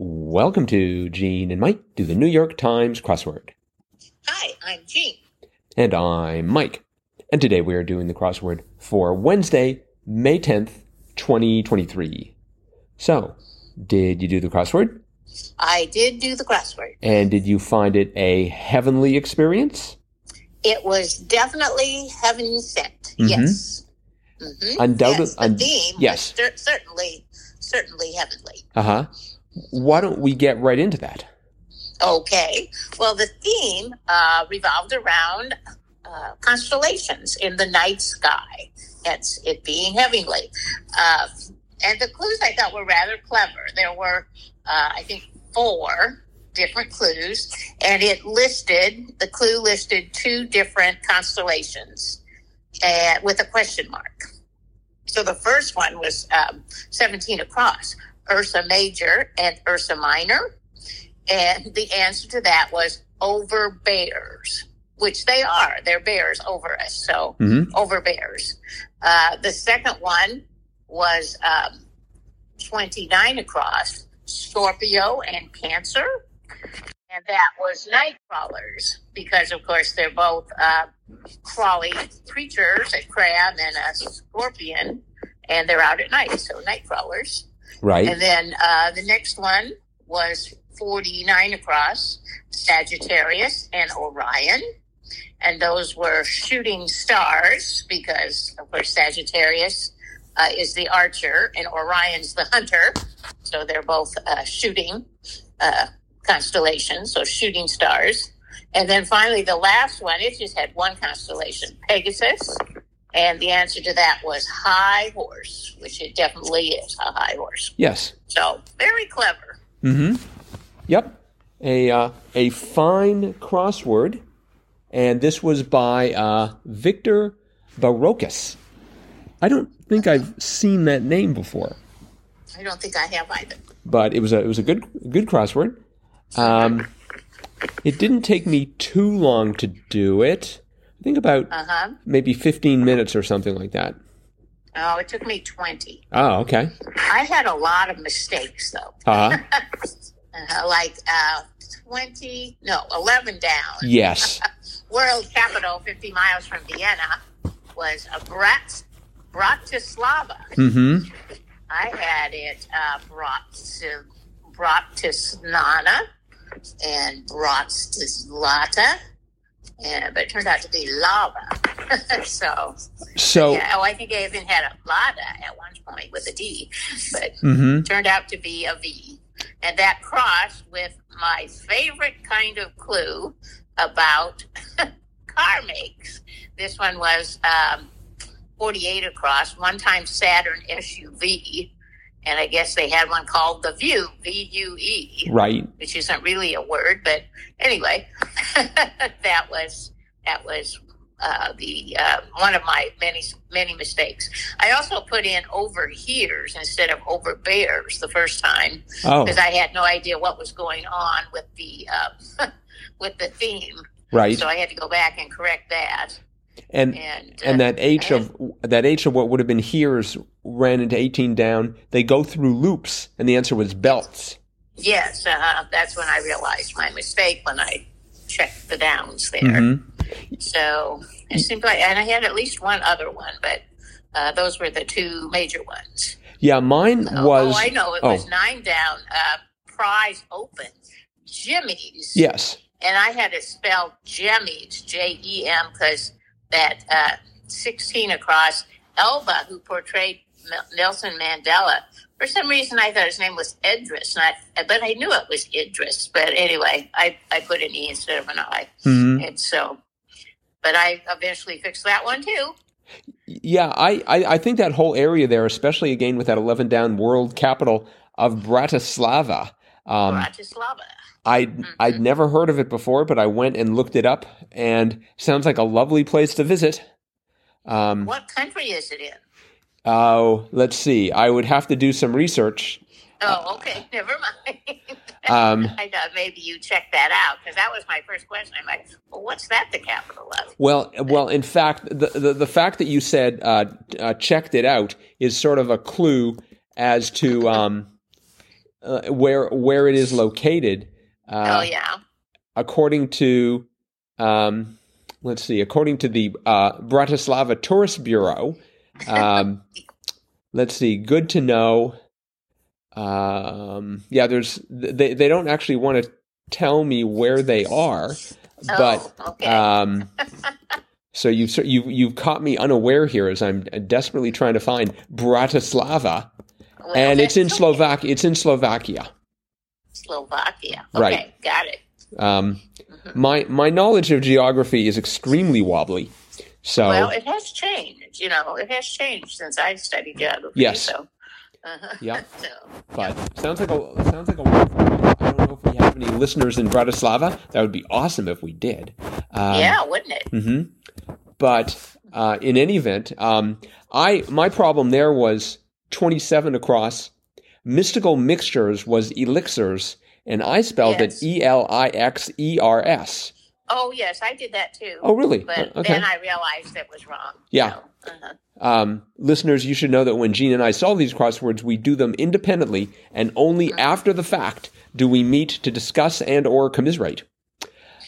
Welcome to Gene and Mike do the New York Times crossword. Hi, I'm Gene. And I'm Mike. And today we are doing the crossword for Wednesday, May 10th, 2023. So, did you do the crossword? I did do the crossword. And did you find it a heavenly experience? It was definitely heaven sent. Yes. Mm-hmm. Undoubted- yes, the un- theme yes. cer- certainly, certainly heavenly. Uh huh. Why don't we get right into that? Okay. Well, the theme uh, revolved around uh, constellations in the night sky. Hence, it being heavenly. Uh, and the clues I thought were rather clever. There were, uh, I think, four different clues, and it listed the clue listed two different constellations uh, with a question mark. So the first one was um, 17 across, Ursa Major and Ursa Minor. And the answer to that was over bears, which they are. They're bears over us. So Mm-hmm. over bears. Uh, the second one was um, 29 across, Scorpio and Cancer. And that was night crawlers because, of course, they're both uh, crawly creatures, a crab and a scorpion, and they're out at night. So night crawlers. Right. And then uh, the next one was 49 across, Sagittarius and Orion. And those were shooting stars because, of course, Sagittarius uh, is the archer and Orion's the hunter. So they're both uh, shooting uh, constellations, so shooting stars. And then finally, the last one, it just had one constellation, Pegasus. And the answer to that was high horse, which it definitely is a high horse. yes. So very clever. Mm-hmm. Yep. A uh, a fine crossword, and this was by uh, Victor Barocas. I don't think I've seen that name before, I don't think I have either. but it was a it was a good good crossword. Um, it didn't take me too long to do it. I think about Uh huh. maybe fifteen minutes or something like that. Oh, it took me 20. Oh, okay. I had a lot of mistakes, though. Uh huh. Uh, like uh, 20, no, 11 down. yes. World capital, 50 miles from Vienna, was a Brat, Bratislava. Mm-hmm. I had it uh, brought to Bratisnana and Bratislata, and but it turned out to be lava. so, So. yeah, oh, I think I even had a Lada at one point with a D, but Mm-hmm. turned out to be a V. And that crossed with my favorite kind of clue about car makes. This one was um, 48 across, one time Saturn SUV. And I guess they had one called the View, V U E, Right. which isn't really a word, but anyway, that was that was uh, the uh, one of my many many mistakes. I also put in over here's instead of over bears the first time Oh. because I had no idea what was going on with the uh, with the theme. Right. So I had to go back and correct that. And And uh, that H of that H of what would have been here's ran into 18 down. They go through loops, and the answer was belts. yes, uh, that's when I realized my mistake when I checked the downs there. Mhm. So it seemed like, and I had at least one other one, but uh, those were the two major ones. Yeah, mine Oh, was. oh, I know it oh. was nine down. Uh, pries open, Jimmy's. Yes. and I had to spell Jemmys, J E M, because that uh, 16 across Elba, who portrayed Nelson Mandela. For some reason, I thought his name was Idris, not, but I knew it was Idris. But anyway, I, I put an E instead of an I. Mhm. And so, but I eventually fixed that one too. Yeah, I, I I think that whole area there, especially again with that 11 down world capital of Bratislava. Um, Bratislava. I'd I'd never heard of it before, but I went and looked it up, and sounds like a lovely place to visit. Um, What country is it in? oh, let's see. I would have to do some research. Oh, okay. Never mind. Um, I thought maybe you checked that out because that was my first question. I'm like, well, what's that the capital of? Well, well, in fact, the the, the fact that you said uh, uh, checked it out is sort of a clue as to um, uh, where where it is located. Uh, oh yeah. according to um, let's see, according to the uh, Bratislava Tourist Bureau, um, let's see, good to know. Um, yeah, there's they they don't actually want to tell me where they are, but oh, okay. um, so you've you you've caught me unaware here as I'm desperately trying to find Bratislava, Well, and it's in okay. Slovakia. It's in Slovakia. Slovakia. Okay, Right. got it. Um, my my knowledge of geography is extremely wobbly, so Well, it has changed. You know, it has changed since I studied geography. Yes. So, uh-huh. yeah. So, But sounds like a sounds like a wonderful. I don't know if we have any listeners in Bratislava. That would be awesome if we did. Um, yeah, wouldn't it? Mm-hmm. But uh, in any event, um, I my problem there was twenty seven across. Mystical mixtures was elixirs, and I spelled Yes. it E L I X E R S. Oh, yes, I did that too. Oh, really? But Uh, okay. then I realized it was wrong. Yeah. So, uh-huh. Um, listeners, you should know that when Gene and I solve these crosswords, we do them independently, and only after the fact do we meet to discuss and or commiserate.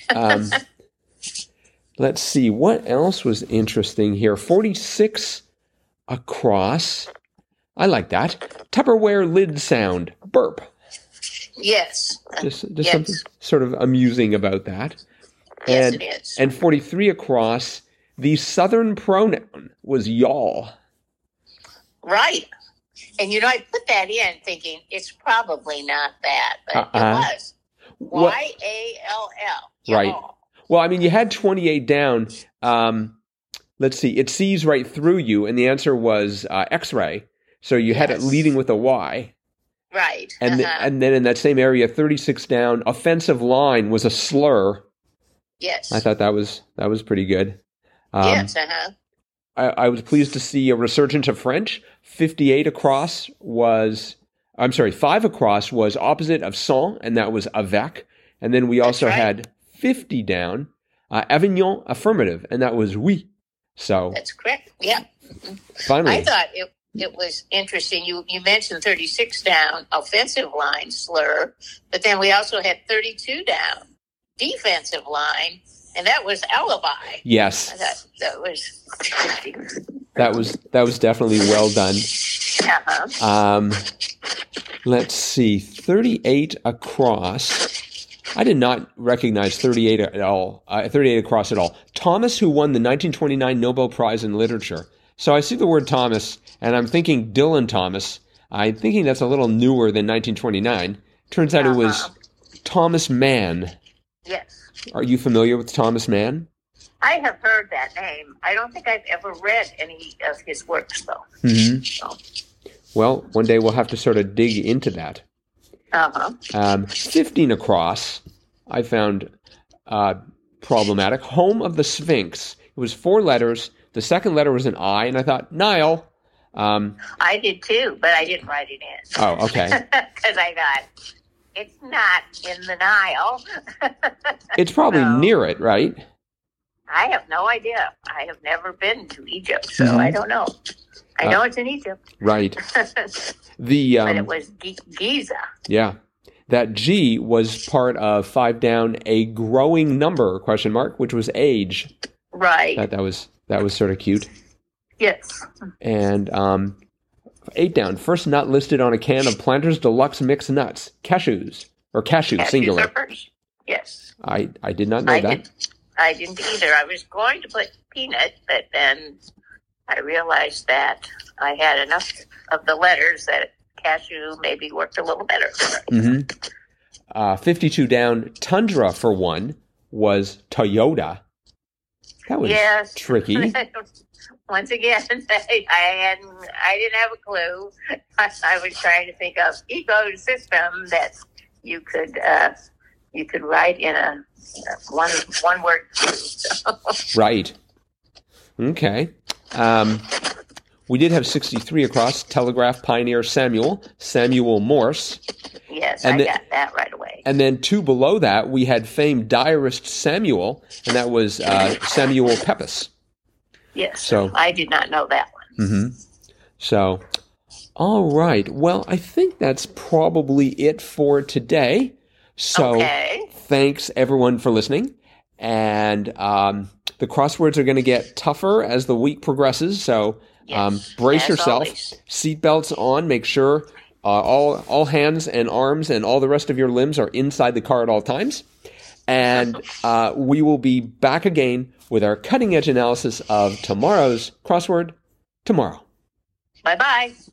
Um, let's see what else was interesting here. Forty-six across. I like that. Tupperware lid sound. Burp. Yes. Just, just Yes. something sort of amusing about that. Yes, and, it is. And 43 across, the southern pronoun was y'all. Right. And you know, I put that in thinking it's probably not that, but Uh-uh. it was. Y A L L. Right. Well, I mean, you had 28 down. Um, let's see, it sees right through you, and the answer was uh, X ray. So you had it leading with a Y. Right. And, uh-huh. and then in that same area, 36 down, offensive line was a slur. yes. I thought that was that was pretty good. Um, yes. Uh huh. I, I was pleased to see a resurgence of French. 58 across was, I'm sorry, 5 across was opposite of sans, and that was avec. And then we also right. had 50 down, uh, Avignon affirmative, and that was oui. So That's correct. Yeah. finally, I thought it it was interesting. You you mentioned thirty six down offensive line slur, but then we also had thirty two down defensive line, and that was alibi. Yes, thought that was that was that was definitely well done. uh-huh. Um, let's see, 38 across. I did not recognize 38 at all. Uh, 38 across at all. Thomas, who won the 1929 Nobel Prize in Literature. So I see the word Thomas, and I'm thinking Dylan Thomas. I'm thinking that's a little newer than 1929. Turns out it was Uh-huh. Thomas Mann. Yes. Are you familiar with Thomas Mann? I have heard that name. I don't think I've ever read any of his works, though. Mm-hmm. So, Well, one day we'll have to sort of dig into that. uh huh. Um, 15 across, I found uh, problematic. Home of the Sphinx. It was four letters. The second letter was an I, and I thought, Nile. Um, I did too, but I didn't write it in. oh, okay. Because I thought it's not in the Nile. It's probably No. near it, right? I have no idea. I have never been to Egypt, so Mhm. I don't know. I Uh, know it's in Egypt, Right. The but The it um, was Gi- Giza. yeah, that G was part of five down, a growing number question mark, which was age. Right. That that was that was sort of cute. yes. And um, eight down, first nut listed on a can of Planters Deluxe mixed nuts, cashews or cashew Cashew singular. surfers. Yes. I I did not know I that. did. I didn't either. I was going to put peanut, but then I realized that I had enough of the letters that cashew maybe worked a little better. hmm Uh, 52 down, Tundra for one was Toyota. That was yes. tricky. Once again, I, I hadn't. I didn't have a clue. I, I was trying to think of ecosystem that you could uh, you could write in a one one word. So, Right. Okay. Um, we did have 63 across, Telegraph Pioneer Samuel, Samuel Morse. yes, And I the- got that right away. And then two below that, we had famed diarist Samuel, and that was uh, Samuel Pepys. Yes. So- I did not know that one. hmm So, All right. Well, I think that's probably it for today. So Okay. thanks everyone for listening. And um, the crosswords are going to get tougher as the week progresses. So um, Yes, brace yourself, seatbelts on, make sure uh, all all hands and arms and all the rest of your limbs are inside the car at all times. And uh, we will be back again with our cutting edge analysis of tomorrow's crossword tomorrow. Bye bye.